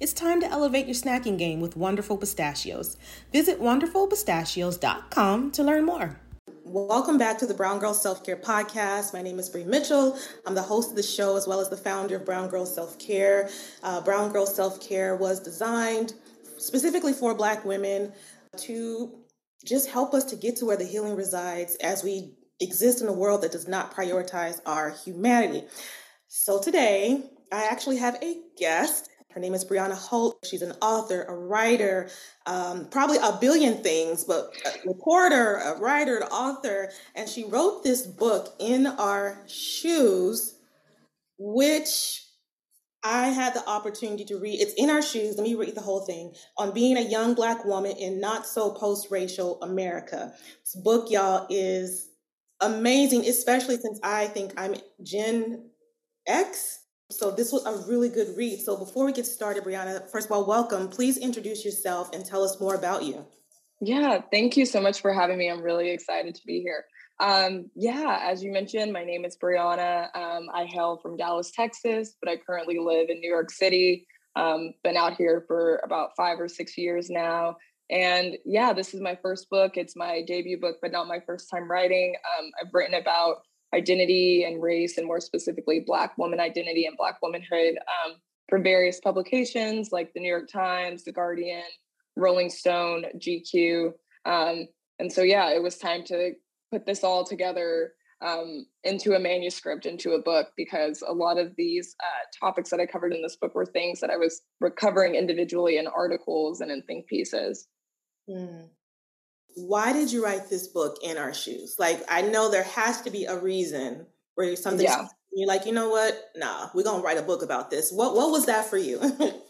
It's time to elevate your snacking game with Wonderful Pistachios. Visit wonderfulpistachios.com to learn more. Welcome back to the Brown Girl Self Care Podcast. My name is Bree Mitchell. I'm the host of the show as well as the founder of Brown Girl Self Care. Uh, Brown Girl Self Care was designed specifically for Black women to just help us to get to where the healing resides as we exist in a world that does not prioritize our humanity. So today, I actually have a guest. Her name is Brianna Holt. She's an author, a writer, um, probably a billion things, but a reporter, a writer, an author. And she wrote this book, In Our Shoes, which I had the opportunity to read. It's in our shoes. Let me read the whole thing on being a young black woman in not so post racial America. This book, y'all, is amazing, especially since I think I'm Gen X. So this was a really good read. So before we get started, Brianna, first of all, welcome. Please introduce yourself and tell us more about you. Yeah, thank you so much for having me. I'm really excited to be here. Um, yeah, as you mentioned, my name is Brianna. Um, I hail from Dallas, Texas, but I currently live in New York City. Um, been out here for about five or six years now. And yeah, this is my first book. It's my debut book, but not my first time writing. Um, I've written about identity and race, and more specifically, Black woman identity and Black womanhood um, for various publications like the New York Times, The Guardian, Rolling Stone, GQ. Um, and so, yeah, it was time to put this all together um, into a manuscript, into a book, because a lot of these uh, topics that I covered in this book were things that I was recovering individually in articles and in think pieces. Mm. Why did you write this book in our shoes? Like, I know there has to be a reason where something yeah. you're like, you know what? Nah, we're gonna write a book about this. What What was that for you?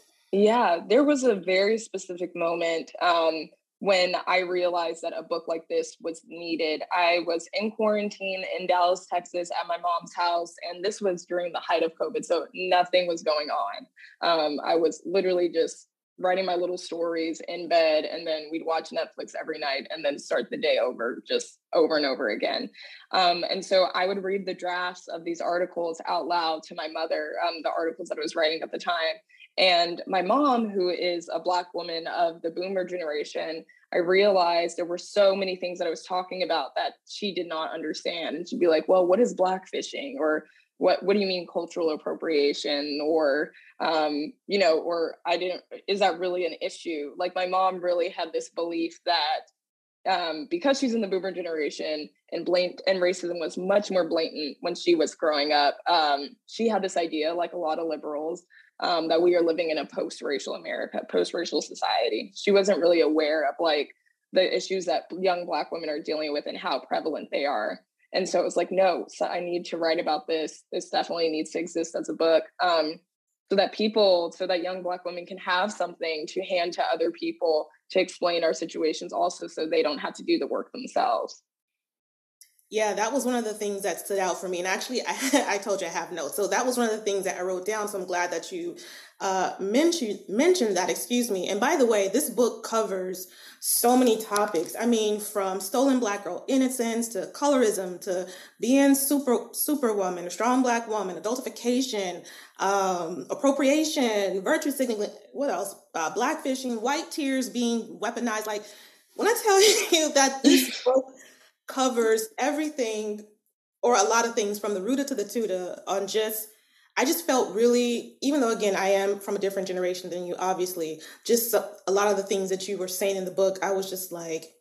yeah, there was a very specific moment. Um, when I realized that a book like this was needed. I was in quarantine in Dallas, Texas at my mom's house, and this was during the height of COVID. So nothing was going on. Um, I was literally just writing my little stories in bed, and then we'd watch Netflix every night and then start the day over just over and over again. Um, and so I would read the drafts of these articles out loud to my mother, um, the articles that I was writing at the time. And my mom, who is a Black woman of the boomer generation, I realized there were so many things that I was talking about that she did not understand. And she'd be like, well, what is blackfishing? Or what, what do you mean cultural appropriation? Or, um, you know, or I didn't, is that really an issue? Like my mom really had this belief that um, because she's in the boomer generation and blatant and racism was much more blatant when she was growing up. Um, she had this idea, like a lot of liberals, um, that we are living in a post-racial America, post-racial society. She wasn't really aware of like the issues that young Black women are dealing with and how prevalent they are. And so it was like, no, so I need to write about this. This definitely needs to exist as a book. Um, so that people, so that young Black women can have something to hand to other people to explain our situations also so they don't have to do the work themselves. Yeah, that was one of the things that stood out for me. And actually, I, I told you I have notes. So that was one of the things that I wrote down. So I'm glad that you uh, mentioned mentioned that. Excuse me. And by the way, this book covers so many topics. I mean, from stolen black girl innocence to colorism to being super superwoman, a strong black woman, adultification, um, appropriation, virtue signaling. What else? Uh, blackfishing, white tears being weaponized. Like when I tell you that this book covers everything or a lot of things from the rooter to the tutor on just I just felt really, even though again I am from a different generation than you, obviously, just a lot of the things that you were saying in the book, I was just like,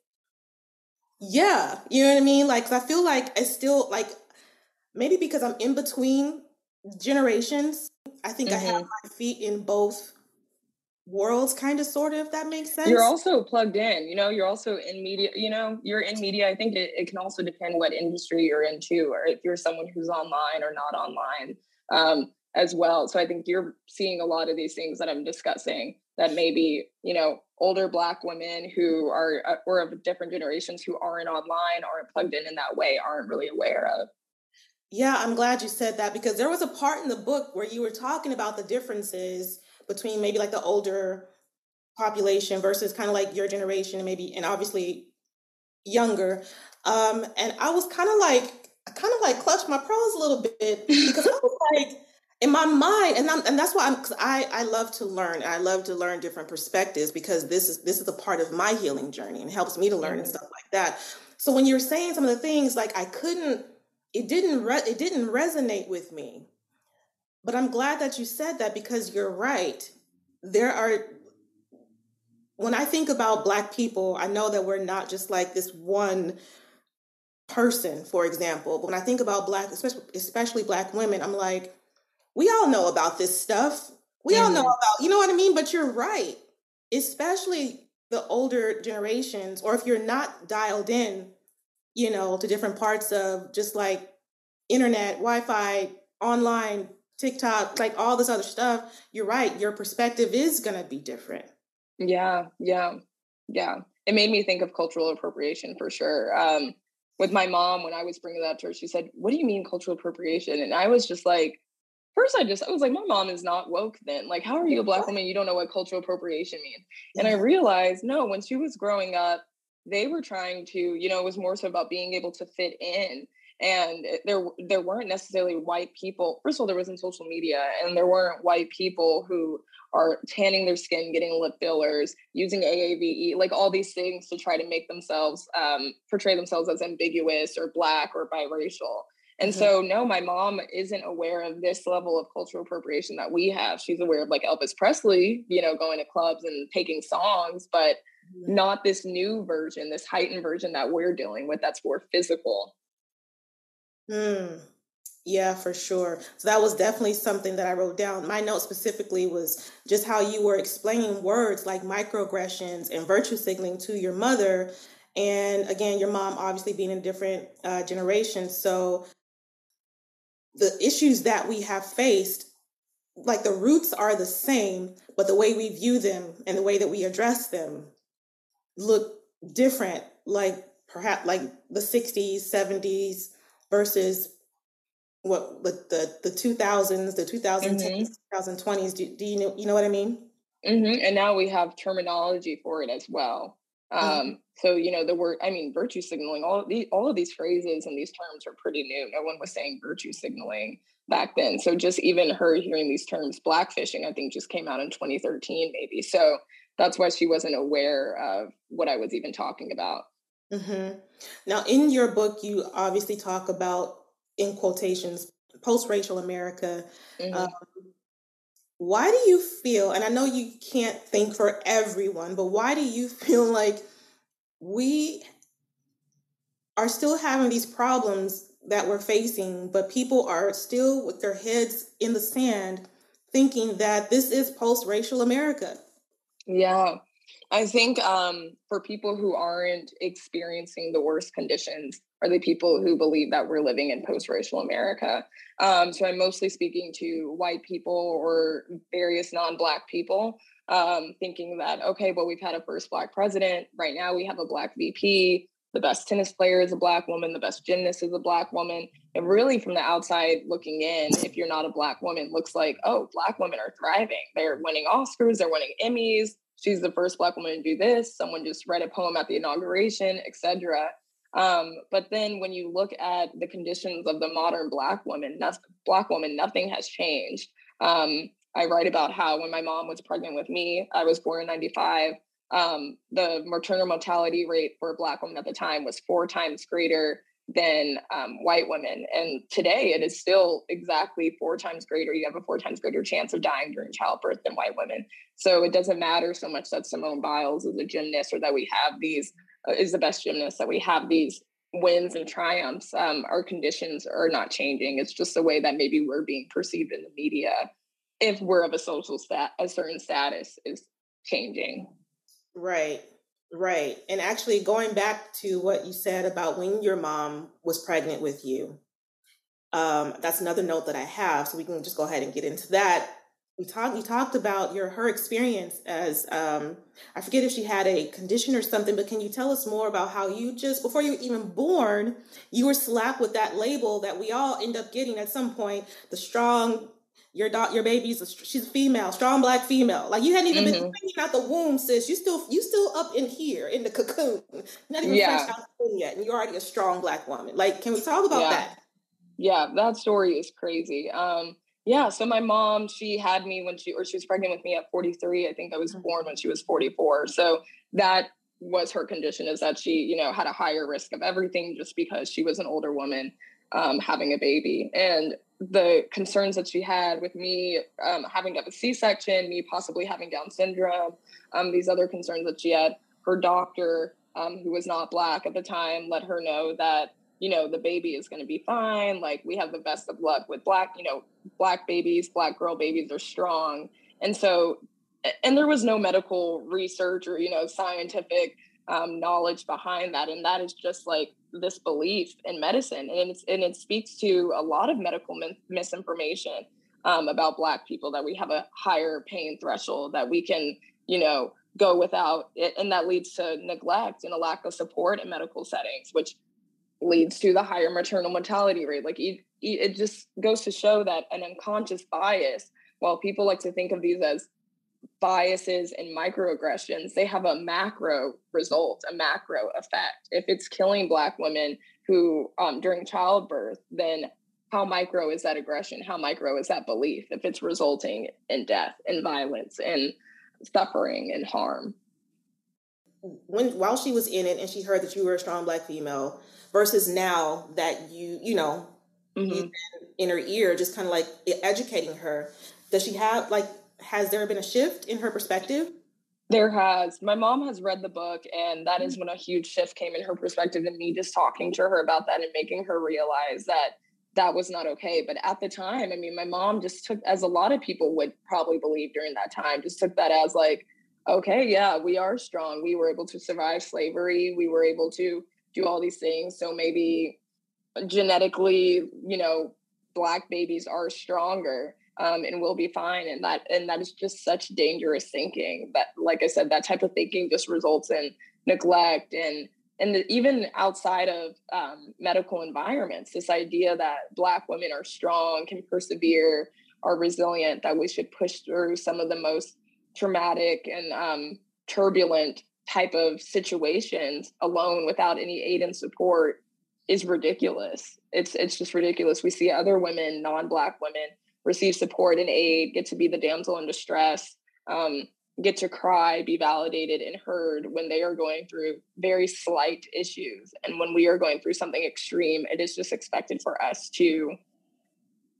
Yeah, you know what I mean? Like, I feel like I still like maybe because I'm in between generations. I think mm-hmm. I have mm-hmm. my feet in both worlds kind of sort of if that makes sense. You're also plugged in you know you're also in media you know you're in media i think it, it can also depend what industry you're into or if you're someone who's online or not online um, as well. So i think you're seeing a lot of these things that i'm discussing that maybe you know older black women who are uh, or of different generations who aren't online aren't plugged in in that way aren't really aware of. Yeah i'm glad you said that because there was a part in the book where you were talking about the differences between maybe like the older population versus kind of like your generation and maybe and obviously younger. Um and i was kind of like i kind of like clutched my pearls a little bit because i was like in my mind and I'm, and that's why i'm i i love to learn i love to learn different perspectives because this is this is a part of my healing journey and helps me to learn mm-hmm. and stuff like that. So when you're saying some of the things like i couldn't it didn't re- it didn't resonate with me but I'm glad that you said that because you're right. There are, when I think about Black people, I know that we're not just like this one person, for example. But when I think about Black, especially, especially Black women, I'm like, we all know about this stuff. We mm-hmm. all know mm-hmm. about, you know what I mean? But you're right. Especially the older generations, or if you're not dialed in, you know, to different parts of just like internet, Wi Fi, online TikTok, like all this other stuff, you're right. Your perspective is going to be different. Yeah, yeah, yeah. It made me think of cultural appropriation for sure. Um, with my mom, when I was bringing that to her, she said, What do you mean cultural appropriation? And I was just like, First, I just, I was like, My mom is not woke then. Like, how are you a Black woman? You don't know what cultural appropriation means. And I realized, no, when she was growing up, they were trying to, you know, it was more so about being able to fit in and there there weren't necessarily white people first of all there wasn't social media and there weren't white people who are tanning their skin getting lip fillers using aave like all these things to try to make themselves um, portray themselves as ambiguous or black or biracial. And mm-hmm. so no my mom isn't aware of this level of cultural appropriation that we have. She's aware of like elvis presley you know going to clubs and taking songs but not this new version this heightened version that we're dealing with that's more physical Hmm. Yeah, for sure. So that was definitely something that I wrote down. My note specifically was just how you were explaining words like microaggressions and virtue signaling to your mother. And again, your mom obviously being in different uh, generations. So the issues that we have faced, like the roots are the same, but the way we view them and the way that we address them look different. Like perhaps like the 60s, 70s, versus what the the, the 2000s, the 2010s, mm-hmm. 2020s. Do, do, you know you know what I mean? Mm-hmm. And now we have terminology for it as well. Mm-hmm. Um, mm-hmm. So you know the word. I mean, virtue signaling. All of these all of these phrases and these terms are pretty new. No one was saying virtue signaling back then. So just even her hearing these terms, blackfishing, I think just came out in 2013, maybe. So that's why she wasn't aware of what I was even talking about. Mm-hmm. Now, in your book, you obviously talk about, in quotations, post racial America. Mm-hmm. Um, why do you feel, and I know you can't think for everyone, but why do you feel like we are still having these problems that we're facing, but people are still with their heads in the sand thinking that this is post racial America? Yeah. I think um, for people who aren't experiencing the worst conditions are the people who believe that we're living in post-racial America. Um, so I'm mostly speaking to white people or various non-black people, um, thinking that okay, well we've had a first black president. Right now we have a black VP. The best tennis player is a black woman. The best gymnast is a black woman. And really, from the outside looking in, if you're not a black woman, looks like oh, black women are thriving. They're winning Oscars. They're winning Emmys she's the first black woman to do this. Someone just read a poem at the inauguration etc um, but then when you look at the conditions of the modern black woman black woman nothing has changed. Um, i write about how when my mom was pregnant with me i was born in 95 um, the maternal mortality rate for black women at the time was four times greater than um, white women. And today it is still exactly four times greater. You have a four times greater chance of dying during childbirth than white women. So it doesn't matter so much that Simone Biles is a gymnast or that we have these uh, is the best gymnast, that we have these wins and triumphs. Um, our conditions are not changing. It's just the way that maybe we're being perceived in the media. If we're of a social stat, a certain status is changing. Right, right. And actually, going back to what you said about when your mom was pregnant with you, um, that's another note that I have. So we can just go ahead and get into that we talked you talked about your her experience as um, I forget if she had a condition or something, but can you tell us more about how you just before you were even born, you were slapped with that label that we all end up getting at some point, the strong your dot your baby's a, she's a female, strong black female. Like you hadn't even mm-hmm. been bringing out the womb, sis. You still you still up in here in the cocoon, not even yeah. fresh out yet, and you're already a strong black woman. Like, can we talk about yeah. that? Yeah, that story is crazy. Um, yeah so my mom she had me when she or she was pregnant with me at 43 i think i was mm-hmm. born when she was 44 so that was her condition is that she you know had a higher risk of everything just because she was an older woman um, having a baby and the concerns that she had with me um, having to have a c-section me possibly having down syndrome um, these other concerns that she had her doctor um, who was not black at the time let her know that you know, the baby is going to be fine. Like we have the best of luck with black, you know, black babies, black girl babies are strong. And so, and there was no medical research or, you know, scientific um, knowledge behind that. And that is just like this belief in medicine. And, it's, and it speaks to a lot of medical misinformation um, about Black people that we have a higher pain threshold, that we can, you know, go without it. And that leads to neglect and a lack of support in medical settings, which leads to the higher maternal mortality rate. Like it, it just goes to show that an unconscious bias, while people like to think of these as biases and microaggressions, they have a macro result, a macro effect. If it's killing Black women who um, during childbirth, then how micro is that aggression? How micro is that belief if it's resulting in death and violence and suffering and harm? When while she was in it and she heard that you were a strong black female, versus now that you you know mm-hmm. in her ear just kind of like educating her does she have like has there been a shift in her perspective? There has. My mom has read the book and that is mm-hmm. when a huge shift came in her perspective and me just talking to her about that and making her realize that that was not okay. But at the time i mean my mom just took as a lot of people would probably believe during that time just took that as like okay yeah we are strong. We were able to survive slavery. We were able to do all these things. So maybe genetically, you know, black babies are stronger um, and will be fine. And that and that is just such dangerous thinking. That, like I said, that type of thinking just results in neglect and and the, even outside of um, medical environments, this idea that black women are strong, can persevere, are resilient, that we should push through some of the most traumatic and um, turbulent type of situations alone without any aid and support is ridiculous. It's it's just ridiculous. We see other women, non-black women, receive support and aid, get to be the damsel in distress, um, get to cry, be validated and heard when they are going through very slight issues. And when we are going through something extreme, it is just expected for us to,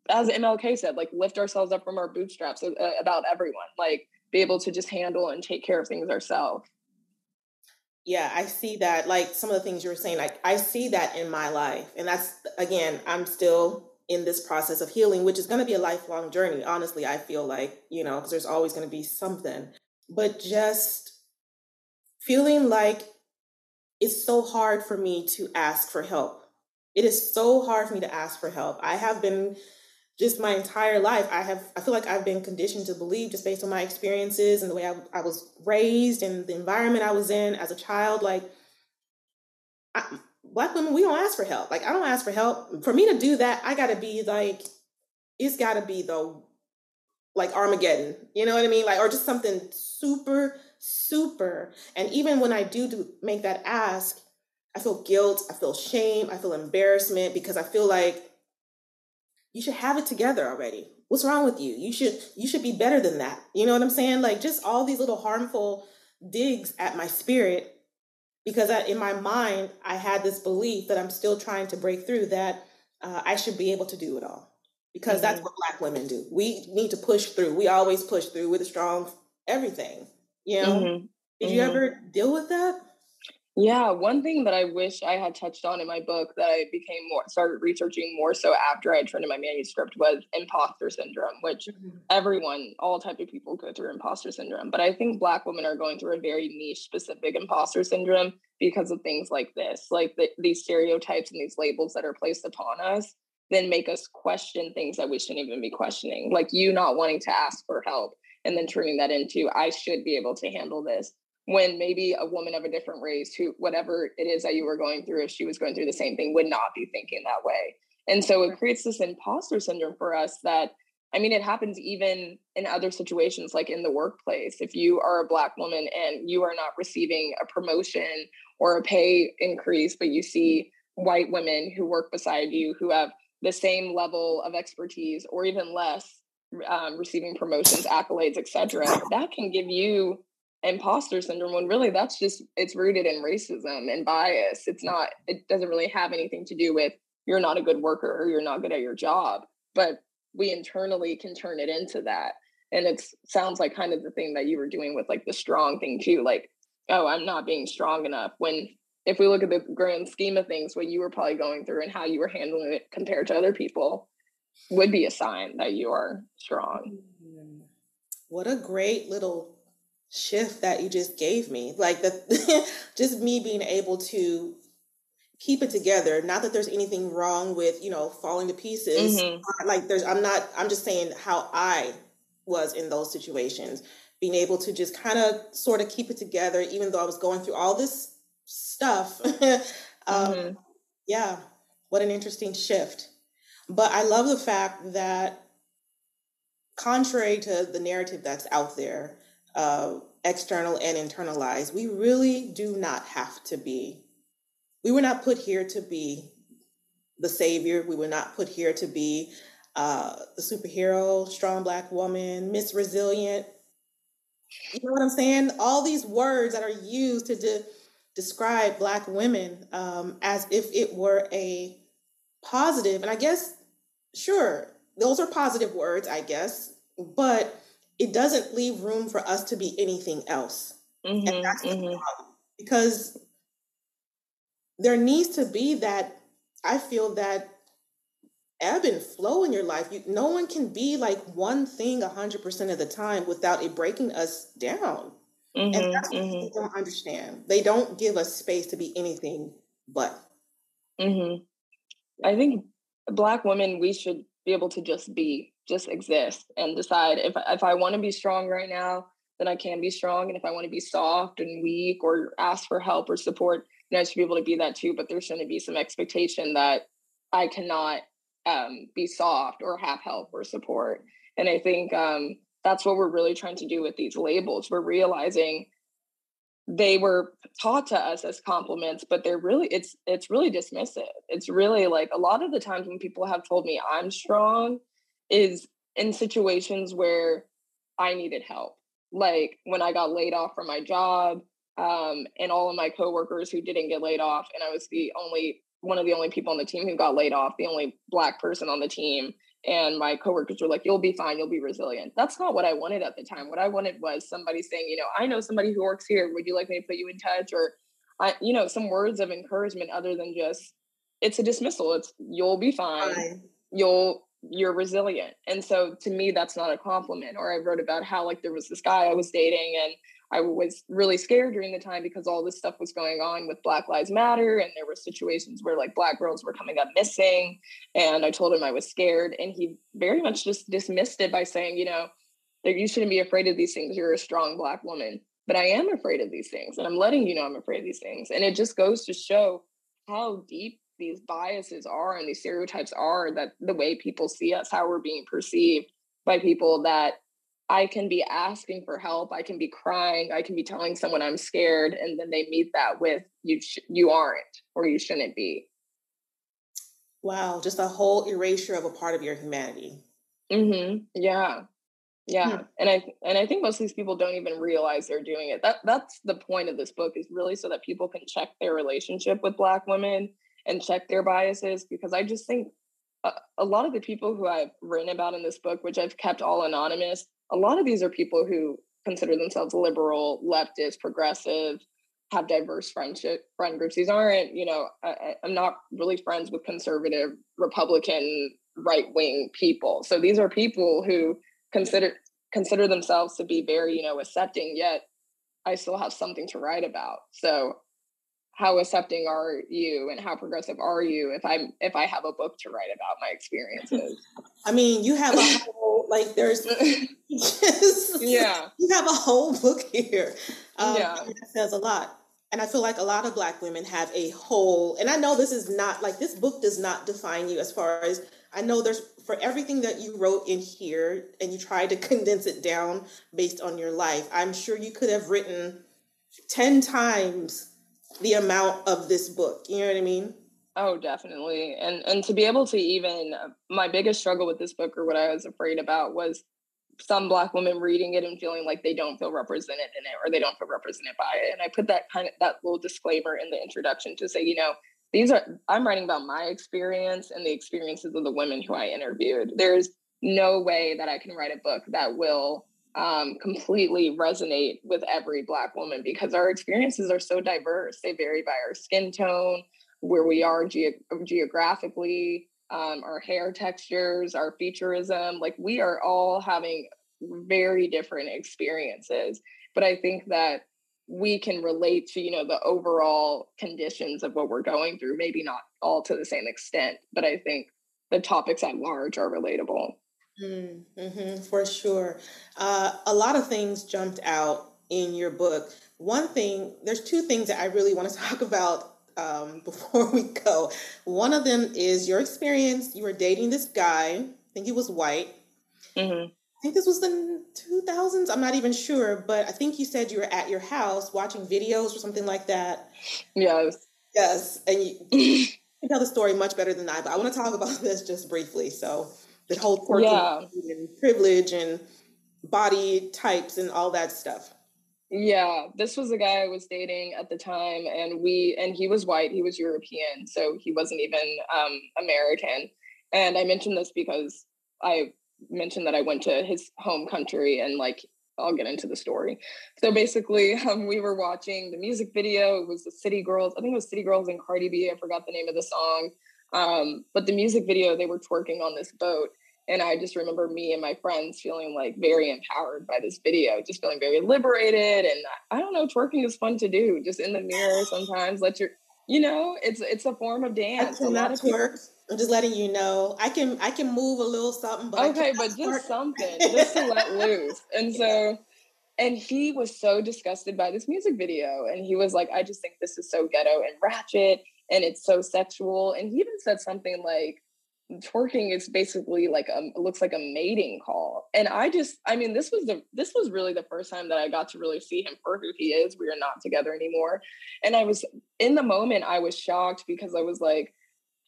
as MLK said, like lift ourselves up from our bootstraps uh, about everyone, like be able to just handle and take care of things ourselves. Yeah, I see that. Like some of the things you were saying, like I see that in my life. And that's, again, I'm still in this process of healing, which is going to be a lifelong journey. Honestly, I feel like, you know, because there's always going to be something. But just feeling like it's so hard for me to ask for help. It is so hard for me to ask for help. I have been just my entire life i have i feel like i've been conditioned to believe just based on my experiences and the way i, I was raised and the environment i was in as a child like I, black women we don't ask for help like i don't ask for help for me to do that i gotta be like it's gotta be the like armageddon you know what i mean like or just something super super and even when i do, do make that ask i feel guilt i feel shame i feel embarrassment because i feel like you should have it together already. What's wrong with you? You should you should be better than that. You know what I'm saying? Like just all these little harmful digs at my spirit because I, in my mind I had this belief that I'm still trying to break through that uh, I should be able to do it all because mm-hmm. that's what black women do. We need to push through. We always push through with a strong everything. You know. Mm-hmm. Did mm-hmm. you ever deal with that? Yeah, one thing that I wish I had touched on in my book that I became more started researching more so after I had turned in my manuscript was imposter syndrome, which mm-hmm. everyone, all type of people go through imposter syndrome. But I think black women are going through a very niche specific imposter syndrome because of things like this, like the, these stereotypes and these labels that are placed upon us then make us question things that we shouldn't even be questioning. Like you not wanting to ask for help and then turning that into I should be able to handle this when maybe a woman of a different race who whatever it is that you were going through if she was going through the same thing would not be thinking that way. And so it creates this imposter syndrome for us that i mean it happens even in other situations like in the workplace. If you are a black woman and you are not receiving a promotion or a pay increase but you see white women who work beside you who have the same level of expertise or even less um, receiving promotions accolades etc that can give you imposter syndrome when really that's just it's rooted in racism and bias. It's not it doesn't really have anything to do with you're not a good worker or you're not good at your job but we internally can turn it into that. And it sounds like kind of the thing that you were doing with like the strong thing too like oh i'm not being strong enough. When if we look at the grand scheme of things what you were probably going through and how you were handling it compared to other people would be a sign that you are strong. Mm-hmm. what a great little shift that you just gave me. Like the just me being able to keep it together. Not that there's anything wrong with, you know, falling to pieces. Mm-hmm. Like there's I'm not I'm just saying how I was in those situations. Being able to just kind of sort of keep it together, even though I was going through all this stuff. um, mm-hmm. Yeah, what an interesting shift. But I love the fact that, contrary to the narrative that's out there, uh, external and internalized, we really do not have to be. We were not put here to be the savior. We were not put here to be uh, the superhero, strong black woman, Miss Resilient. You know what I'm saying? All these words that are used to de- describe black women um, as if it were a positive, and I guess, sure, those are positive words, I guess, but it doesn't leave room for us to be anything else. Mm-hmm, and that's mm-hmm. the problem. Because there needs to be that, I feel that ebb and flow in your life. You, no one can be like one thing 100% of the time without it breaking us down. Mm-hmm, and that's what people mm-hmm. don't understand. They don't give us space to be anything but. Mm-hmm. I think Black women, we should be able to just be just exist and decide if if I want to be strong right now, then I can be strong, and if I want to be soft and weak or ask for help or support, I should be able to be that too. But there shouldn't be some expectation that I cannot um, be soft or have help or support. And I think um, that's what we're really trying to do with these labels. We're realizing they were taught to us as compliments but they're really it's it's really dismissive it's really like a lot of the times when people have told me i'm strong is in situations where I needed help. Like when I got laid off from my job, um, and all of my coworkers who didn't get laid off, and I was the only one of the only people on the team who got laid off, the only black person on the team. And my coworkers were like, "You'll be fine. You'll be resilient." That's not what I wanted at the time. What I wanted was somebody saying, "You know, I know somebody who works here. Would you like me to put you in touch?" Or, I, you know, some words of encouragement other than just it's a dismissal. It's you'll be fine. fine. You'll you're resilient. And so to me, that's not a compliment. Or I wrote about how like there was this guy I was dating and I was really scared during the time because all this stuff was going on with Black Lives Matter. And there were situations where like black girls were coming up missing. And I told him I was scared. And he very much just dismissed it by saying, you know, that you shouldn't be afraid of these things. You're a strong black woman. But I am afraid of these things. And I'm letting you know I'm afraid of these things. And it just goes to show how deep these biases are and these stereotypes are that the way people see us, how we're being perceived by people that I can be asking for help, I can be crying, I can be telling someone I'm scared, and then they meet that with you sh- you aren't or you shouldn't be. Wow, just a whole erasure of a part of your humanity. Mhm. Yeah. Yeah. Hmm. And I and I think most of these people don't even realize they're doing it. That that's the point of this book is really so that people can check their relationship with black women and check their biases because I just think a, a lot of the people who I've written about in this book, which I've kept all anonymous, a lot of these are people who consider themselves liberal, leftist, progressive, have diverse friendship friend groups. These aren't, you know, I, I'm not really friends with conservative Republican right wing people. So these are people who consider consider themselves to be very, you know, accepting. Yet I still have something to write about. So how accepting are you and how progressive are you if i'm if i have a book to write about my experiences? I mean you have a whole like there's yeah. you have a whole book here um, yeah. that says a lot. And i feel like a lot of black women have a whole and i know this is not like this book does not define you as far as i know there's for everything that you wrote in here and you tried to condense it down based on your life i'm sure you could have written 10 times the amount of this book. You know what I mean? Oh, definitely. And and to be able to even my biggest struggle with this book or what I was afraid about was some black women reading it and feeling like they don't feel represented in it or they don't feel represented by it. And I put that kind of that little disclaimer in the introduction to say, you know, these are I'm writing about my experience and the experiences of the women who I interviewed. There's no way that I can write a book that will um, completely resonate with every Black woman because our experiences are so diverse. They vary by our skin tone, where we are ge- geographically, um, our hair textures, our featureism. Like we are all having very different experiences. But I think that we can relate to you know the overall conditions of what we're going through maybe not all to the same extent but i think the topics at large are relatable Mm-hmm, for sure. Uh, a lot of things jumped out in your book. One thing, there's two things that I really want to talk about um, before we go. One of them is your experience. You were dating this guy, I think he was white. Mm-hmm. I think this was the 2000s. I'm not even sure, but I think you said you were at your house watching videos or something like that. Yes. Yes. And you, you tell the story much better than I, but I want to talk about this just briefly. So, the whole quirky yeah. and privilege and body types and all that stuff. Yeah, this was a guy I was dating at the time, and we and he was white. He was European, so he wasn't even um, American. And I mentioned this because I mentioned that I went to his home country, and like I'll get into the story. So basically, um, we were watching the music video. It was the City Girls. I think it was City Girls and Cardi B. I forgot the name of the song. Um, but the music video, they were twerking on this boat. And I just remember me and my friends feeling like very empowered by this video, just feeling very liberated. And I don't know, twerking is fun to do, just in the mirror sometimes. Let your, you know, it's it's a form of dance. I cannot twerk. I'm just letting you know. I can I can move a little something, but okay, but just something, just to let loose. And so, and he was so disgusted by this music video, and he was like, "I just think this is so ghetto and ratchet, and it's so sexual." And he even said something like twerking is basically like a looks like a mating call and i just i mean this was the this was really the first time that i got to really see him for who he is. We are not together anymore. And i was in the moment i was shocked because i was like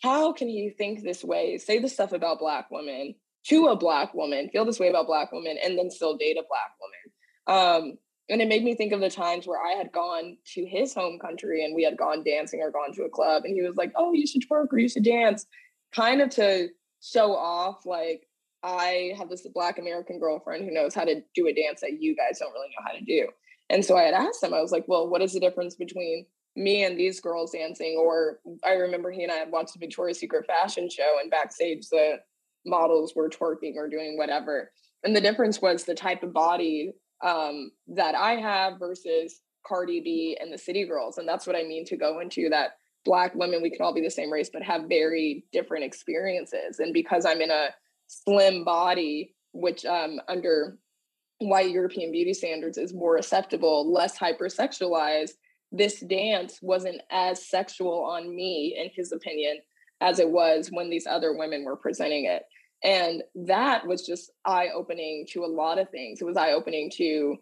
how can he think this way? Say the stuff about black women to a black woman feel this way about black women and then still date a black woman. Um and it made me think of the times where I had gone to his home country and we had gone dancing or gone to a club and he was like, Oh, you should twerk or you should dance kind of to show off like I have this black American girlfriend who knows how to do a dance that you guys don't really know how to do. And so I had asked him, I was like, well, what is the difference between me and these girls dancing? Or I remember he and I had watched a Victoria's Secret fashion show and backstage the models were twerking or doing whatever. And the difference was the type of body um, that I have versus Cardi B and the City Girls. And that's what I mean to go into that black women we can all be the same race but have very different experiences. And because i'm in a slim body which um, under white european beauty standards is more acceptable less hypersexualized this dance wasn't as sexual on me in his opinion as it was when these other women were presenting it. And that was just eye opening to a lot of things. It was eye opening to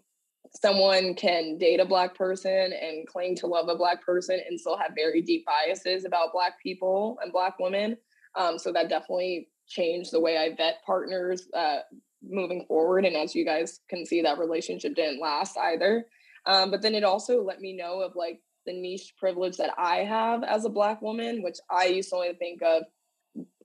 someone can date a black person and claim to love a black person and still have very deep biases about black people and black women. Um, so that definitely changed the way i vet partners uh, moving forward. And as you guys can see that relationship didn't last either. Um, but then it also let me know of like the niche privilege that i have as a black woman which i used to only think of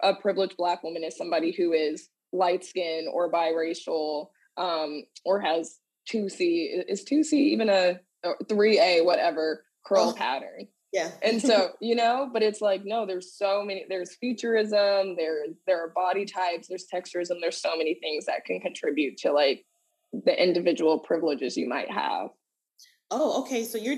a privileged black woman as somebody who is light skinned or biracial um, or has 2C is 2C even a 3A whatever curl oh. pattern. Yeah. and so, you know, but it's like, no, there's so many, there's featurism, there, there are body types, there's texturism, there's so many things that can contribute to like the individual privileges you might have. Oh, okay. So you're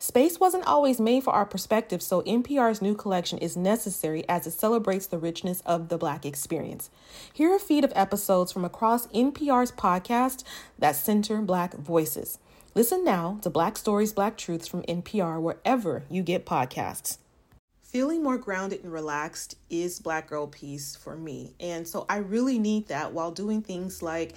Space wasn't always made for our perspective, so NPR's new collection is necessary as it celebrates the richness of the Black experience. Here are a feed of episodes from across NPR's podcast that center Black voices. Listen now to Black Stories, Black Truths from NPR wherever you get podcasts. Feeling more grounded and relaxed is Black Girl Peace for me. And so I really need that while doing things like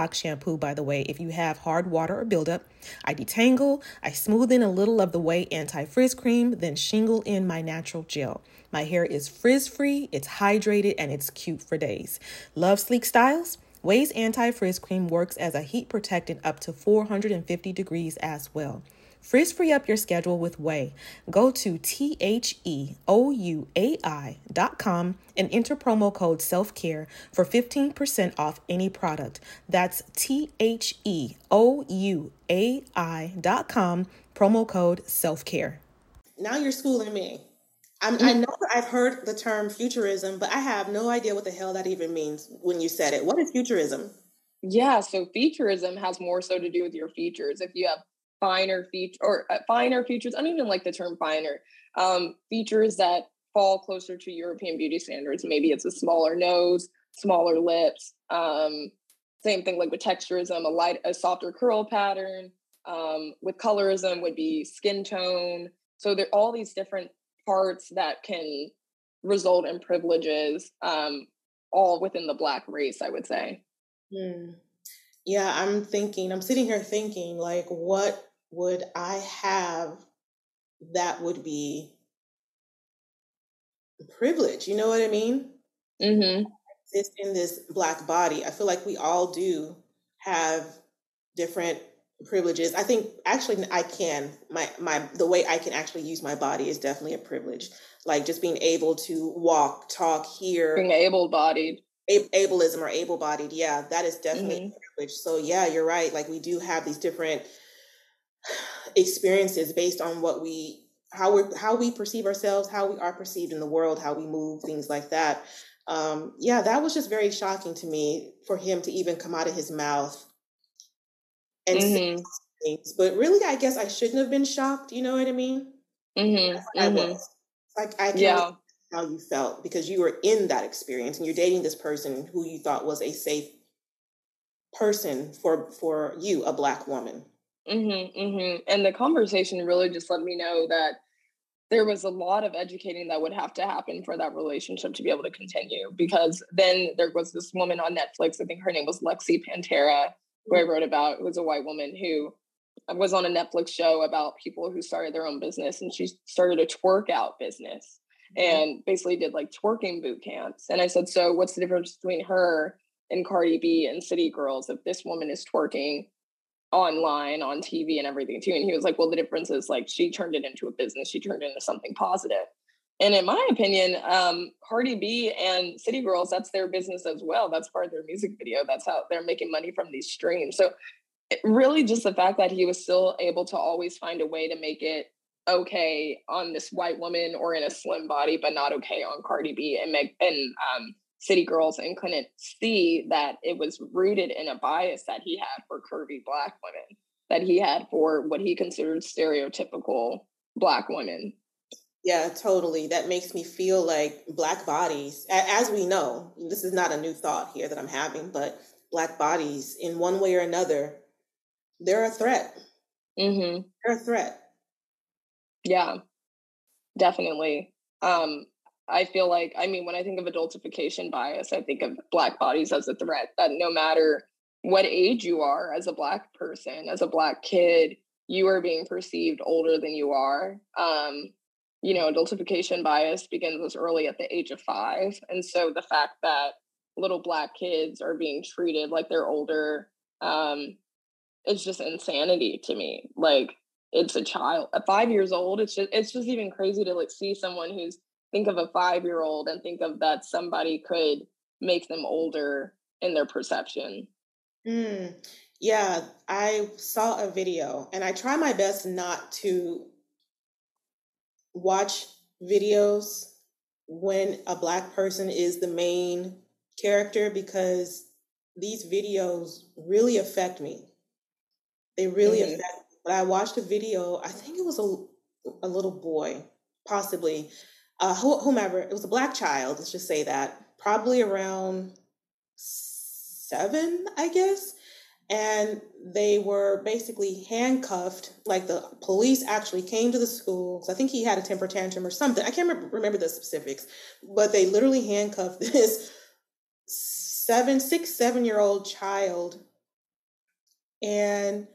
shampoo, by the way, if you have hard water or buildup. I detangle, I smooth in a little of the Ouai anti frizz cream, then shingle in my natural gel. My hair is frizz free, it's hydrated, and it's cute for days. Love sleek styles? Ouai's anti frizz cream works as a heat protectant up to 450 degrees as well. Frizz free up your schedule with Ouai. Go to T H E O U A I dot com and enter promo code self care for 15% off any product. That's T H E O U A I dot com, promo code self care. Now you're schooling me. I'm, i know I've heard the term featurism, but I have no idea what the hell that even means when you said it. What is featurism? Yeah, so featurism has more so to do with your features. If you have finer feature or uh, finer features. I don't even like the term finer. Um, features that fall closer to European beauty standards. Maybe it's a smaller nose, smaller lips. Um, same thing like with texturism, a light, a softer curl pattern. Um, with colorism would be skin tone. So there are all these different parts that can result in privileges, um, all within the black race, I would say. Hmm. Yeah, I'm thinking, I'm sitting here thinking, like, what would I have that would be privilege? You know what I mean? Mm-hmm. Exist in this black body. I feel like we all do have different privileges. I think actually I can my my the way I can actually use my body is definitely a privilege. Like just being able to walk, talk, hear, being able bodied, ableism or able bodied. Yeah, that is definitely mm-hmm. privilege. So yeah, you're right. Like we do have these different experiences based on what we how we how we perceive ourselves, how we are perceived in the world, how we move, things like that. Um, yeah, that was just very shocking to me for him to even come out of his mouth and mm-hmm. say things. But really, I guess I shouldn't have been shocked. You know what I mean? Mm-hmm. I mm-hmm. was. Like I yeah. how you felt because you were in that experience and you're dating this person who you thought was a safe person for for you, a black woman. Mm-hmm, mm-hmm. And the conversation really just let me know that there was a lot of educating that would have to happen for that relationship to be able to continue. Because then there was this woman on Netflix, I think her name was Lexy Panterra, who I mm-hmm. wrote about, who was a white woman who was on a Netflix show about people who started their own business. And she started a twerk out business mm-hmm. and basically did like twerking boot camps. And I said, So what's the difference between her and Cardi B and City Girls if this woman is twerking online on TV and everything too. And he was like, well, the difference is like she turned it into a business, she turned it into something positive. And in my opinion, um, Cardi B and City Girls, that's their business as well. That's part of their music video. That's how they're making money from these streams. So really just the fact that he was still able to always find a way to make it okay on this white woman or in a slim body, but not okay on Cardi B and make and um, city girls and couldn't see that it was rooted in a bias that he had for curvy black women, that he had for what he considered stereotypical black women. Yeah, totally. That makes me feel like black bodies, as we know, this is not a new thought here that I'm having, but black bodies, in one way or another, they're a threat. Mm-hmm. They're a threat. Yeah, definitely. Um, I feel like, I mean, when I think of adultification bias, I think of Black bodies as a threat that no matter what age you are as a Black person, as a Black kid, you are being perceived older than you are. Um, you know, adultification bias begins as early at the age of five. And so the fact that little Black kids are being treated like they're older um, is just insanity to me. Like, it's a child at five years old it's just it's just even crazy to like see someone who's think of a five year old and think of that somebody could make them older in their perception. Mm, yeah, I saw a video and I try my best not to watch videos when a black person is the main character because these videos really affect me. They really mm-hmm. affect me. But I watched a video, I think it was a, a little boy, possibly, uh, whomever, it was a black child, let's just say that, probably around seven, I guess. And they were basically handcuffed. Like the police actually came to the school. Because I think he had a temper tantrum or something. I can't remember, remember the specifics, but they literally handcuffed this seven, six, seven year old child and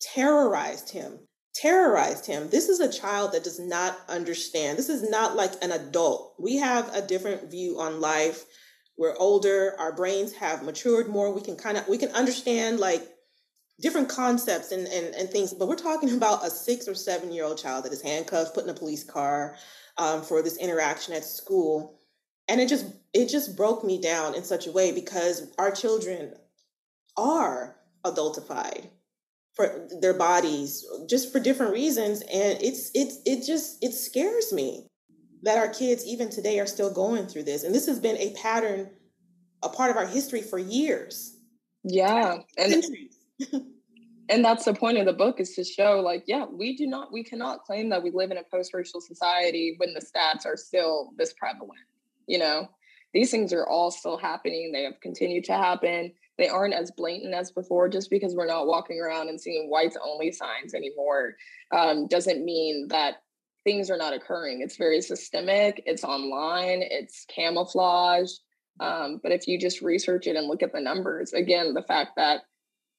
terrorized him terrorized him. This is a child that does not understand. This is not like an adult. We have a different view on life. We're older, our brains have matured more. We can kind of we can understand like different concepts and, and, and things, but we're talking about a six or seven year old child that is handcuffed, put in a police car um, for this interaction at school. And it just it just broke me down in such a way because our children are adultified for their bodies just for different reasons and it's it's it just it scares me that our kids even today are still going through this and this has been a pattern a part of our history for years. Yeah and and that's the point of the book is to show like yeah we do not we cannot claim that we live in a post-racial society when the stats are still this prevalent you know? These things are all still happening they have continued to happen they aren't as blatant as before just because we're not walking around and seeing whites only signs anymore um, doesn't mean that things are not occurring. It's very systemic it's online it's camouflage um, but if you just research it and look at the numbers again the fact that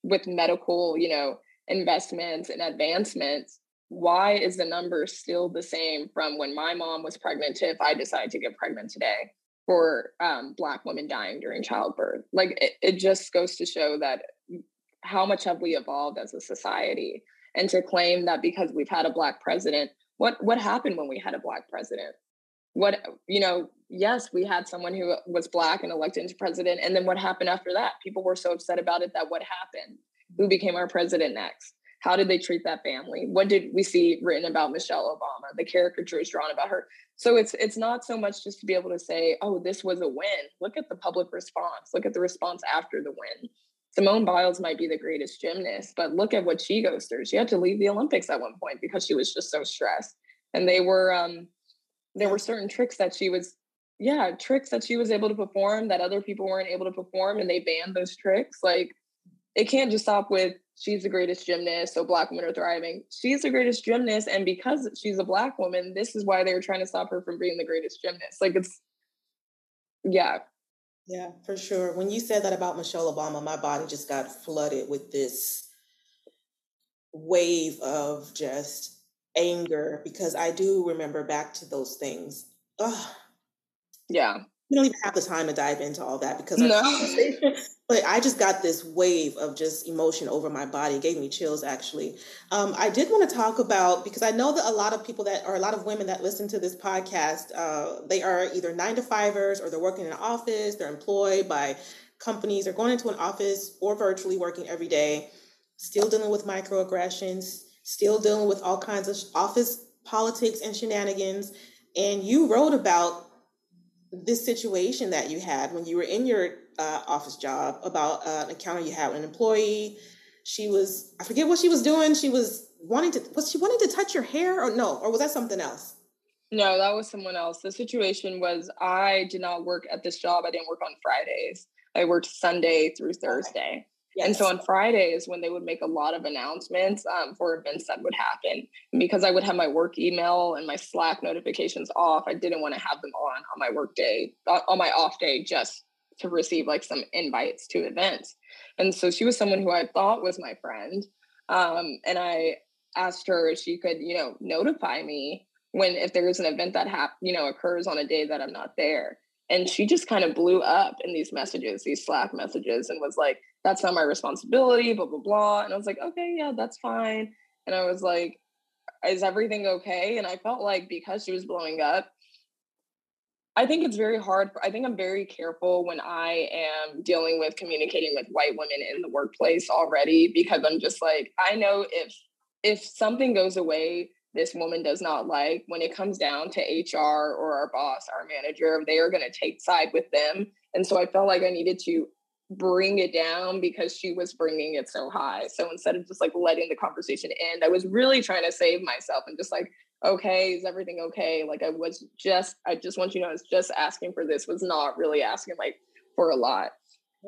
with medical you know investments and advancements why is the number still the same from when my mom was pregnant to if i decide to get pregnant today for um, Black women dying during childbirth. Like it, it just goes to show that how much have we evolved as a society, and to claim that because we've had a Black president, what what happened when we had a Black president? what you know yes we had someone who was black and elected into president and then what happened after that people were so upset about it that what happened who became our president next how did they treat that family? What did we see written about michelle obama? The caricatures drawn about her. So it's it's not so much just to be able to say oh this was a win. Look at the public response. Look at the response after the win. Simone biles might be the greatest gymnast but look at what she goes through. She had to leave the olympics at one point because she was just so stressed. And they were um there were certain tricks that she was yeah tricks that she was able to perform that other people weren't able to perform and they banned those tricks. Like it can't just stop with she's the greatest gymnast so black women are thriving she's the greatest gymnast and because she's a black woman this is why they were trying to stop her from being the greatest gymnast like it's yeah yeah for sure when you said that about michelle obama my body just got flooded with this wave of just anger because I do remember back to those things. Ugh. Yeah. We don't even have the time to dive into all that because no. but I just got this wave of just emotion over my body. It gave me chills actually. Um, I did want to talk about because I know that a lot of people that or a lot of women that listen to this podcast, uh, they are either nine to fivers or they're working in an office, they're employed by companies, they're going into an office or virtually working every day, still dealing with microaggressions still dealing with all kinds of office politics and shenanigans. And you wrote about this situation that you had when you were in your uh, office job about uh, an encounter you had with an employee. She was, I forget what she was doing. She was wanting to, was she wanting to touch your hair or no? Or was that something else? No, that was someone else. The situation was I did not work at this job. I didn't work on Fridays. I worked Sunday through Thursday. Yes. And so on Fridays, when they would make a lot of announcements um, for events that would happen, because I would have my work email and my Slack notifications off, I didn't want to have them on on my work day, on my off day, just to receive like some invites to events. And so she was someone who I thought was my friend. Um, and I asked her if she could, you know, notify me when if there is an event that hap- you know occurs on a day that I'm not there. And she just kind of blew up in these messages, these Slack messages, and was like, that's not my responsibility, blah, blah, blah. And I was like, okay, yeah, that's fine. And I was like, is everything okay? And I felt like because she was blowing up, I think it's very hard. I think I'm very careful when I am dealing with communicating with white women in the workplace already because I'm just like, I know if if something goes away this woman does not like when it comes down to HR or our boss, our manager, they are going to take side with them. And so I felt like I needed to bring it down because she was bringing it so high. So instead of just like letting the conversation end, I was really trying to save myself and just like, okay, is everything okay? Like I was just, I just want you to know, I was just asking for this, was not really asking like for a lot.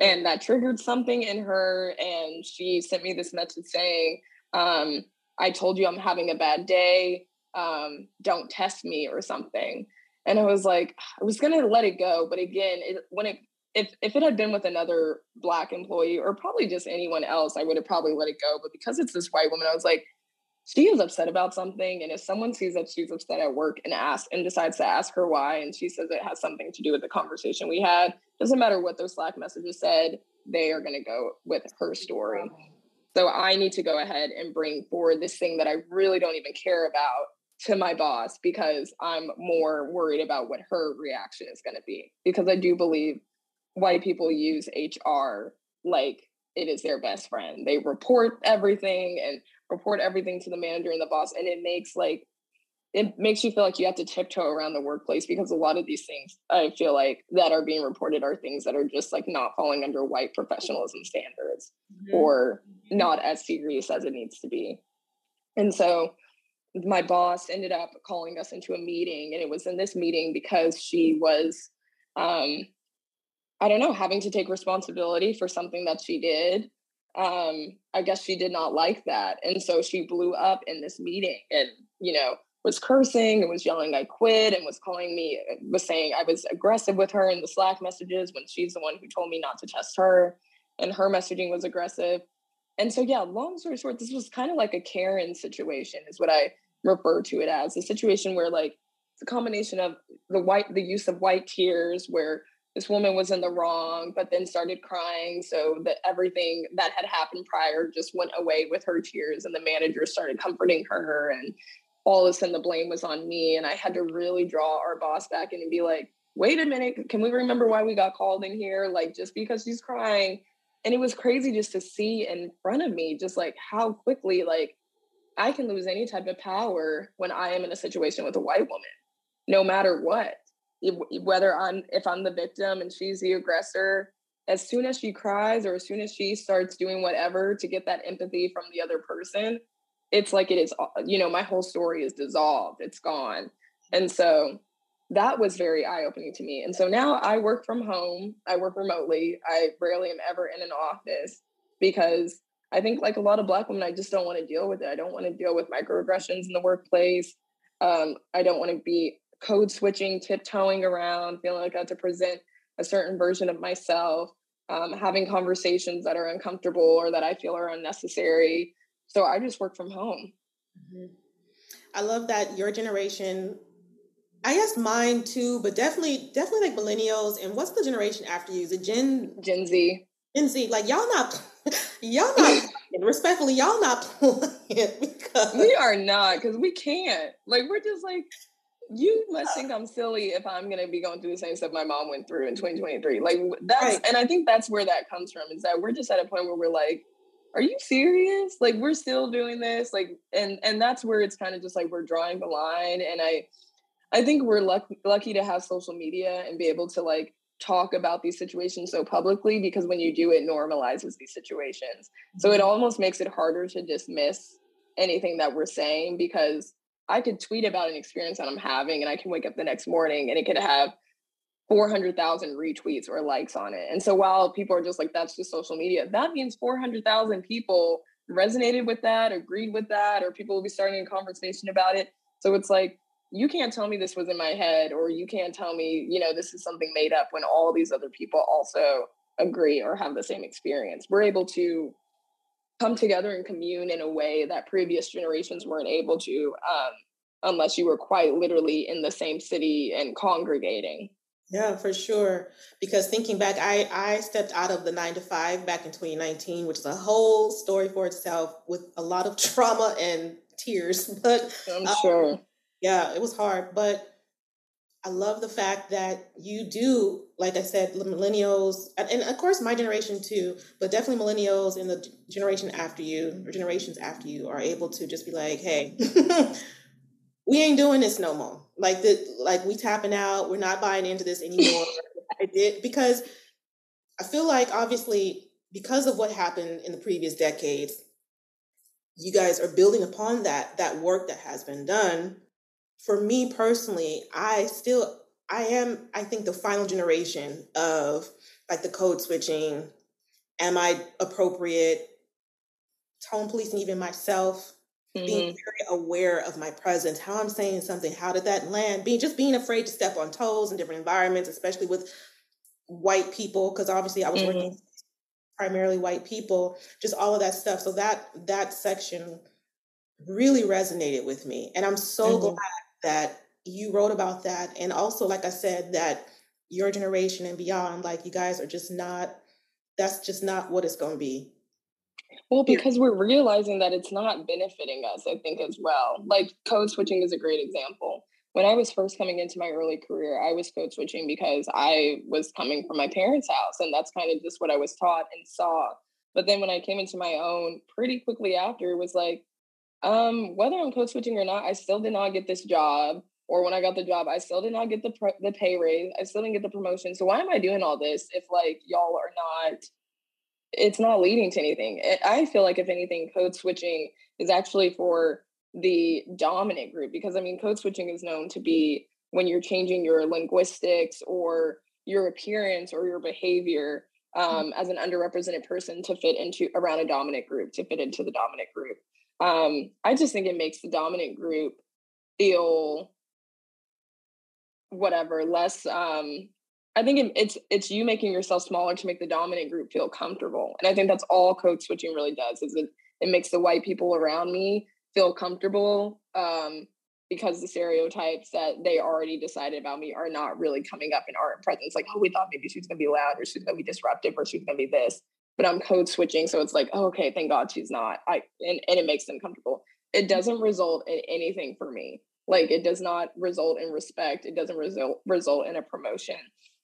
And that triggered something in her. And she sent me this message saying, um, I told you I'm having a bad day. Um, don't test me or something. And I was like, I was gonna let it go, but again, it, when it if if it had been with another black employee or probably just anyone else, I would have probably let it go. But because it's this white woman, I was like, she is upset about something. And if someone sees that she's upset at work and asks and decides to ask her why, and she says it has something to do with the conversation we had, doesn't matter what those Slack messages said, they are going to go with her story. So I need to go ahead and bring forward this thing that I really don't even care about to my boss because I'm more worried about what her reaction is going to be. Because I do believe white people use HR like it is their best friend. They report everything and report everything to the manager and the boss, and it makes like it makes you feel like you have to tiptoe around the workplace because a lot of these things I feel like that are being reported are things that are just like not falling under white professionalism standards mm-hmm. or not as serious as it needs to be. And so my boss ended up calling us into a meeting and it was in this meeting because she was um I don't know, having to take responsibility for something that she did. Um, I guess she did not like that. And so she blew up in this meeting and, you know, was cursing and was yelling, I quit, and was calling me, uh, was saying I was aggressive with her in the Slack messages when she's the one who told me not to test her. And her messaging was aggressive. And so, yeah, long story short, this was kind of like a Karen situation, is what I refer to it as a situation where, like, it's a combination of the white, the use of white tears, where this woman was in the wrong, but then started crying. So that everything that had happened prior just went away with her tears, and the manager started comforting her. And all of a sudden the blame was on me and I had to really draw our boss back in and be like, wait a minute, can we remember why we got called in here? Like just because she's crying. And it was crazy just to see in front of me, just like how quickly like I can lose any type of power when I am in a situation with a white woman, no matter what. Whether I'm if I'm the victim and she's the aggressor, as soon as she cries or as soon as she starts doing whatever to get that empathy from the other person, it's like it is, uh, you know, my whole story is dissolved. It's gone. And so that was very eye opening to me. And so now I work from home, I work remotely. I rarely am ever in an office because I think, like a lot of Black women, I just don't want to deal with it. I don't want to deal with microaggressions in the workplace. Um, I don't want to be code switching, tiptoeing around, feeling like I have to present a certain version of myself, um, having conversations that are uncomfortable or that I feel are unnecessary. So I just work from home. Mm-hmm. I love that your generation I guess mine too, but definitely, definitely like millennials. And what's the generation after you? Is it Gen Gen Z? Gen Z, like y'all not, y'all not. respectfully, y'all not playing because we are not because we can't. Like we're just like you must think I'm silly if I'm gonna be going through the same stuff my mom went through in 2023. Like that's, right. and I think that's where that comes from. Is that we're just at a point where we're like, are you serious? Like we're still doing this, like, and and that's where it's kind of just like we're drawing the line. And I I think we're lucky lucky to have social media and be able to like talk about these situations so publicly because when you do it normalizes these situations. So it mm-hmm. almost makes it harder to dismiss anything that we're saying because I could tweet about an experience that I'm having and I can wake up the next morning and it could have 400,000 retweets or likes on it. And so while people are just like, that's just social media, that means 400,000 people resonated with that, agreed with that, or people will be starting a conversation about it. So it's like, you can't tell me this was in my head or you can't tell me you know this is something made up when all these other people also agree or have the same experience we're able to come together and commune in a way that previous generations weren't able to um, unless you were quite literally in the same city and congregating. Yeah for sure. Because thinking back i i stepped out of the nine to five back in 2019 which is a whole story for itself with a lot of trauma and tears but i'm um, sure. yeah, it was hard, but I love the fact that you do, like I said, millennials, and of course my generation too, but definitely millennials and the generation after you or generations after you are able to just be like, hey, we ain't doing this no more. Like the like we tapping out, we're not buying into this anymore. I did because I feel like obviously because of what happened in the previous decades, you guys are building upon that that work that has been done for me personally, I still I am I think the final generation of like the code switching. Am I appropriate? Tone policing even myself. Mm-hmm. Being very aware of my presence, how I'm saying something, how did that land? Being just being afraid to step on toes in different environments, especially with white people, because obviously I was mm-hmm. working primarily white people, just all of that stuff. So that that section really resonated with me. And I'm so mm-hmm. glad that you wrote about that. And also, like I said, that your generation and beyond, like you guys are just not, that's just not what it's going to be. Well, because we're realizing that it's not benefiting us, I think, as well. Like code switching is a great example. When I was first coming into my early career, I was code switching because I was coming from my parents' house, and that's kind of just what I was taught and saw. But then when I came into my own, pretty quickly after, it was like, um, whether I'm code switching or not, I still did not get this job. Or when I got the job, I still did not get the pr- the pay raise. I still didn't get the promotion. So why am I doing all this if like y'all are not? It's not leading to anything. I feel like if anything, code switching is actually for the dominant group because I mean, code switching is known to be when you're changing your linguistics or your appearance or your behavior mm. um, as an underrepresented person to fit into around a dominant group to fit into the dominant group um, I just think it makes the dominant group feel whatever less um I think it's it's you making yourself smaller to make the dominant group feel comfortable. And I think that's all code switching really does is it it makes the white people around me feel comfortable um, because the stereotypes that they already decided about me are not really coming up in our presence. Like, oh, we thought maybe she's gonna be loud or she's gonna be disruptive or she's gonna be this but I'm code switching. So it's like, oh, okay, thank God she's not. I and, and it makes them comfortable. it doesn't result in anything for me. Like it does not result in respect. It doesn't result result in a promotion.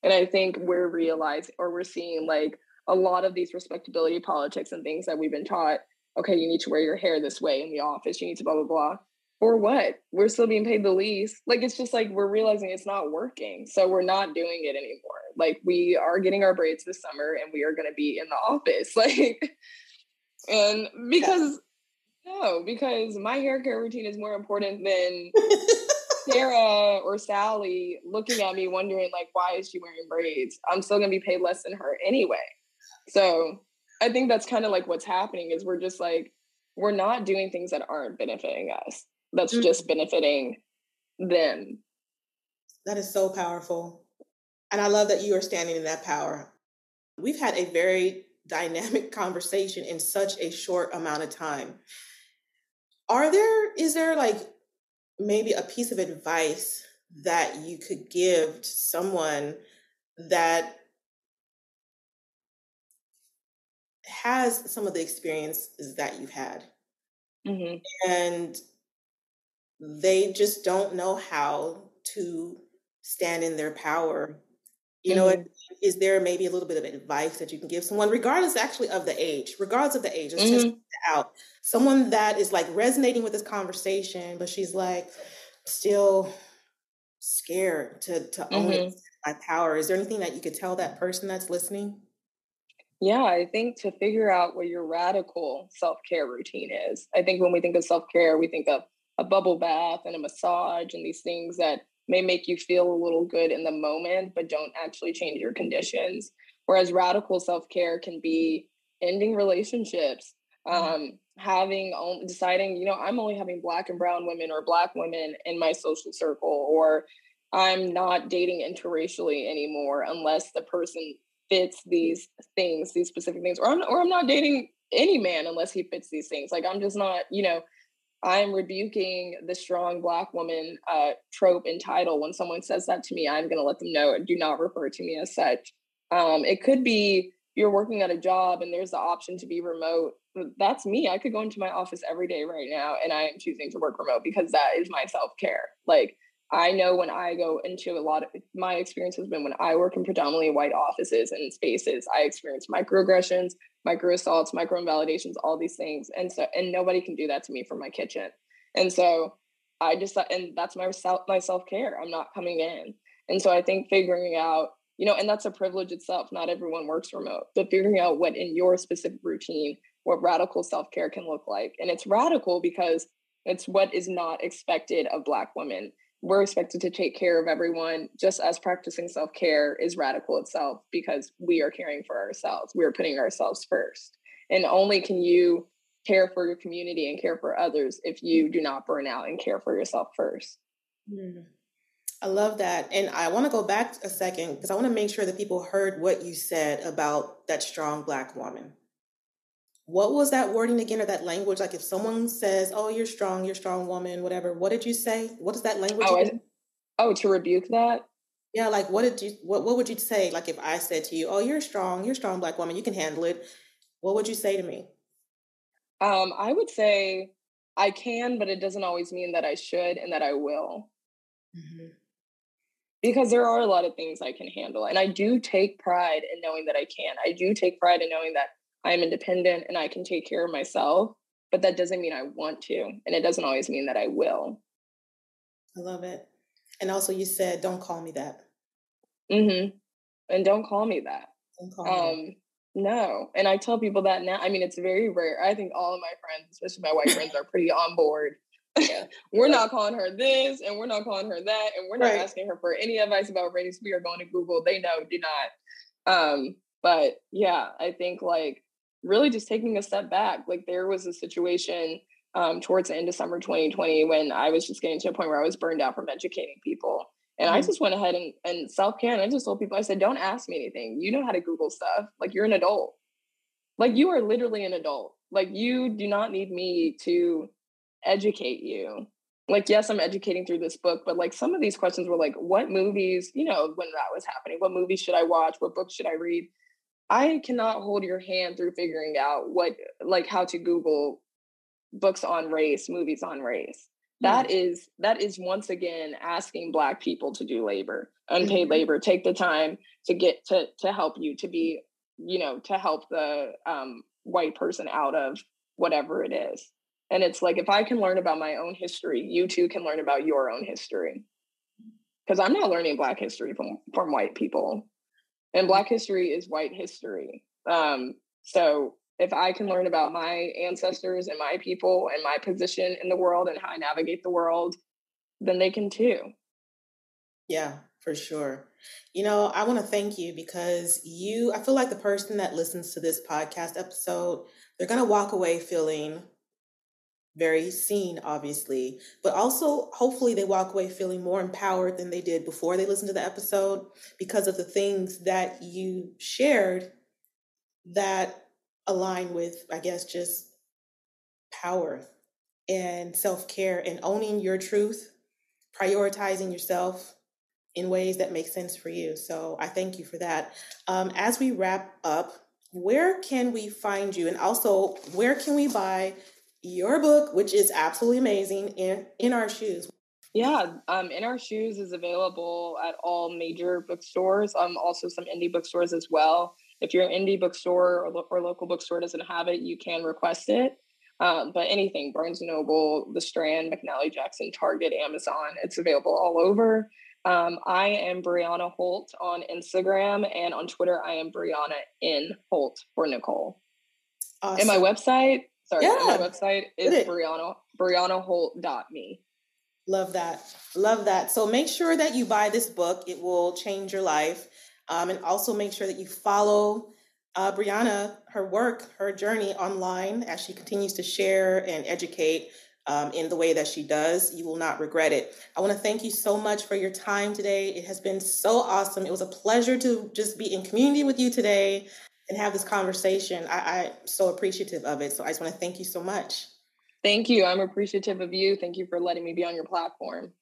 And I think we're realizing or we're seeing like a lot of these respectability politics and things that we've been taught. Okay, you need to wear your hair this way in the office. You need to blah blah blah. Or what? We're still being paid the least. Like it's just like we're realizing it's not working. So we're not doing it anymore. Like we are getting our braids this summer and we are going to be in the office. Like and because no, because my hair care routine is more important than Sarah or Sally looking at me wondering like why is she wearing braids? I'm still gonna be paid less than her anyway. So I think that's kind of like what's happening is we're just like we're not doing things that aren't benefiting us. That's mm-hmm. just benefiting them. That is so powerful. And I love that you are standing in that power. We've had a very dynamic conversation in such a short amount of time. Are there, is there like maybe a piece of advice that you could give to someone that has some of the experiences that you've had? Mm-hmm. And they just don't know how to stand in their power. You mm-hmm. know, is there maybe a little bit of advice that you can give someone, regardless actually of the age, regardless of the age, it's mm-hmm. just out. Someone that is like resonating with this conversation, but she's like still scared to to own mm-hmm. my power. Is there anything that you could tell that person that's listening? Yeah, I think to figure out what your radical self care routine is. I think when we think of self care, we think of a bubble bath and a massage and these things that may make you feel a little good in the moment, but don't actually change your conditions. Whereas radical self care can be ending relationships, mm-hmm. um, having deciding, you know, I'm only having black and brown women or black women in my social circle, or I'm not dating interracially anymore unless the person fits these things, these specific things, or I'm or I'm not dating any man unless he fits these things. Like I'm just not, you know, I'm rebuking the strong black woman uh, trope and title. When someone says that to me, I'm going to let them know do not refer to me as such. Um, it could be you're working at a job and there's the option to be remote. That's me. I could go into my office every day right now and I am choosing to work remote because that is my self care. Like, I know when I go into a lot of my experience has been when I work in predominantly white offices and spaces, I experience microaggressions, micro assaults, micro invalidations, all these things. And so, and nobody can do that to me from my kitchen. And so I just, and that's my self, my self care. I'm not coming in. And so I think figuring out, you know, and that's a privilege itself. Not everyone works remote, but figuring out what in your specific routine, what radical self care can look like. And it's radical because it's what is not expected of Black women we're expected to take care of everyone just as practicing self-care is radical itself because we are caring for ourselves. We're putting ourselves first. And only can you care for your community and care for others if you do not burn out and care for yourself first. Mm. i love that. And i want to go back a second because i want to make sure that people heard what you said about that strong black woman what was that wording again or that language? Like if someone says, "Oh, you're strong, you're a strong woman," whatever. What did you say? What is that language? Oh, I, oh to rebuke that. Yeah, like what did you? What What would you say? Like if I said to you, "Oh, you're strong, you're a strong, black woman, you can handle it," what would you say to me? Um, I would say I can, but it doesn't always mean that I should and that I will. Mm-hmm. Because there are a lot of things I can handle, and I do take pride in knowing that I can. I do take pride in knowing that I'm independent and I can take care of myself, but that doesn't mean I want to. And it doesn't always mean that I will. I love it. And also, you said, don't call me that. Mm-hmm. And don't call me that. Don't Call um, me. No. And I tell people that now. I mean, it's very rare. I think all of my friends, especially my white friends, are pretty on board. Yeah. we're not calling her this and we're not calling her that. And we're not right. asking her for any advice about race. We are going to Google. They know, do not. Um, but yeah, I think like really just taking a step back. Like there was a situation um, towards the end of summer 2020 when I was just getting to a point where I was burned out from educating people. And mm-hmm. I just went ahead and, and self care. And I just told people, I said, don't ask me anything. You know how to Google stuff. Like you're an adult. Like you are literally an adult. Like you do not need me to educate you. Like, yes, I'm educating through this book, but like some of these questions were like, what movies, you know, when that was happening, what movies should I watch? What books should I read? I cannot hold your hand through figuring out what, like, how to Google books on race, movies on race. That is that is once again asking black people to do labor, unpaid mm-hmm. labor, take the time to get to to help you to be, you know, to help the um, white person out of whatever it is. And it's like if I can learn about my own history, you too can learn about your own history. Because I'm not learning black history from from white people. And black history is white history. Um, so if I can learn about my ancestors and my people and my position in the world and how I navigate the world, then they can too. Yeah, for sure. You know, I want to thank you because you, I feel like the person that listens to this podcast episode, they're going to walk away feeling very seen, obviously, but also hopefully they walk away feeling more empowered than they did before they listened to the episode because of the things that you shared that align with, I guess, just power and self care and owning your truth, prioritizing yourself in ways that make sense for you. So I thank you for that. Um, as we wrap up, where can we find you? And also, where can we buy your book, which is absolutely amazing, in, in our shoes? Yeah, um, In Our Shoes is available at all major bookstores, um, also some indie bookstores as well. If your indie bookstore or, lo- or local bookstore doesn't have it, you can request it. Um, but anything, Barnes & Noble, The Strand, McNally Jackson, Target, Amazon, it's available all over. Um, I am Brianna Holt on Instagram and on Twitter, I am Brianna in Holt for Nicole. Awesome. And my website, sorry, yeah. my website is Brianna, BriannaHolt.me. Love that. Love that. So make sure that you buy this book. It will change your life. Um, and also make sure that you follow uh, Brianna, her work, her journey online as she continues to share and educate um, in the way that she does. You will not regret it. I want to thank you so much for your time today. It has been so awesome. It was a pleasure to just be in community with you today and have this conversation. I, I'm so appreciative of it. So I just want to thank you so much. Thank you. I'm appreciative of you. Thank you for letting me be on your platform.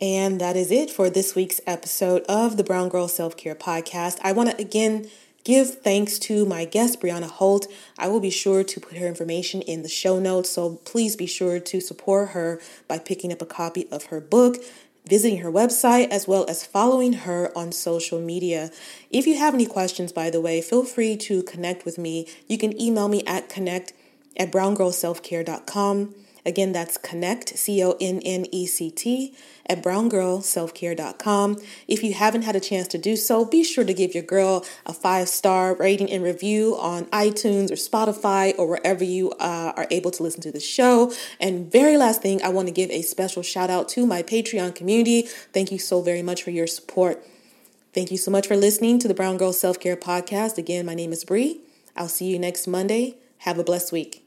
And that is it for this week's episode of the Brown Girl Self Care Podcast. I want to again give thanks to my guest, Brianna Holt. I will be sure to put her information in the show notes, so please be sure to support her by picking up a copy of her book, visiting her website, as well as following her on social media. If you have any questions, by the way, feel free to connect with me. You can email me at connect at browngirlselfcare.com. Again, that's connect, C O N N E C T, at browngirlselfcare.com. If you haven't had a chance to do so, be sure to give your girl a five star rating and review on iTunes or Spotify or wherever you uh, are able to listen to the show. And very last thing, I want to give a special shout out to my Patreon community. Thank you so very much for your support. Thank you so much for listening to the Brown Girl Self Care Podcast. Again, my name is Bree. I'll see you next Monday. Have a blessed week.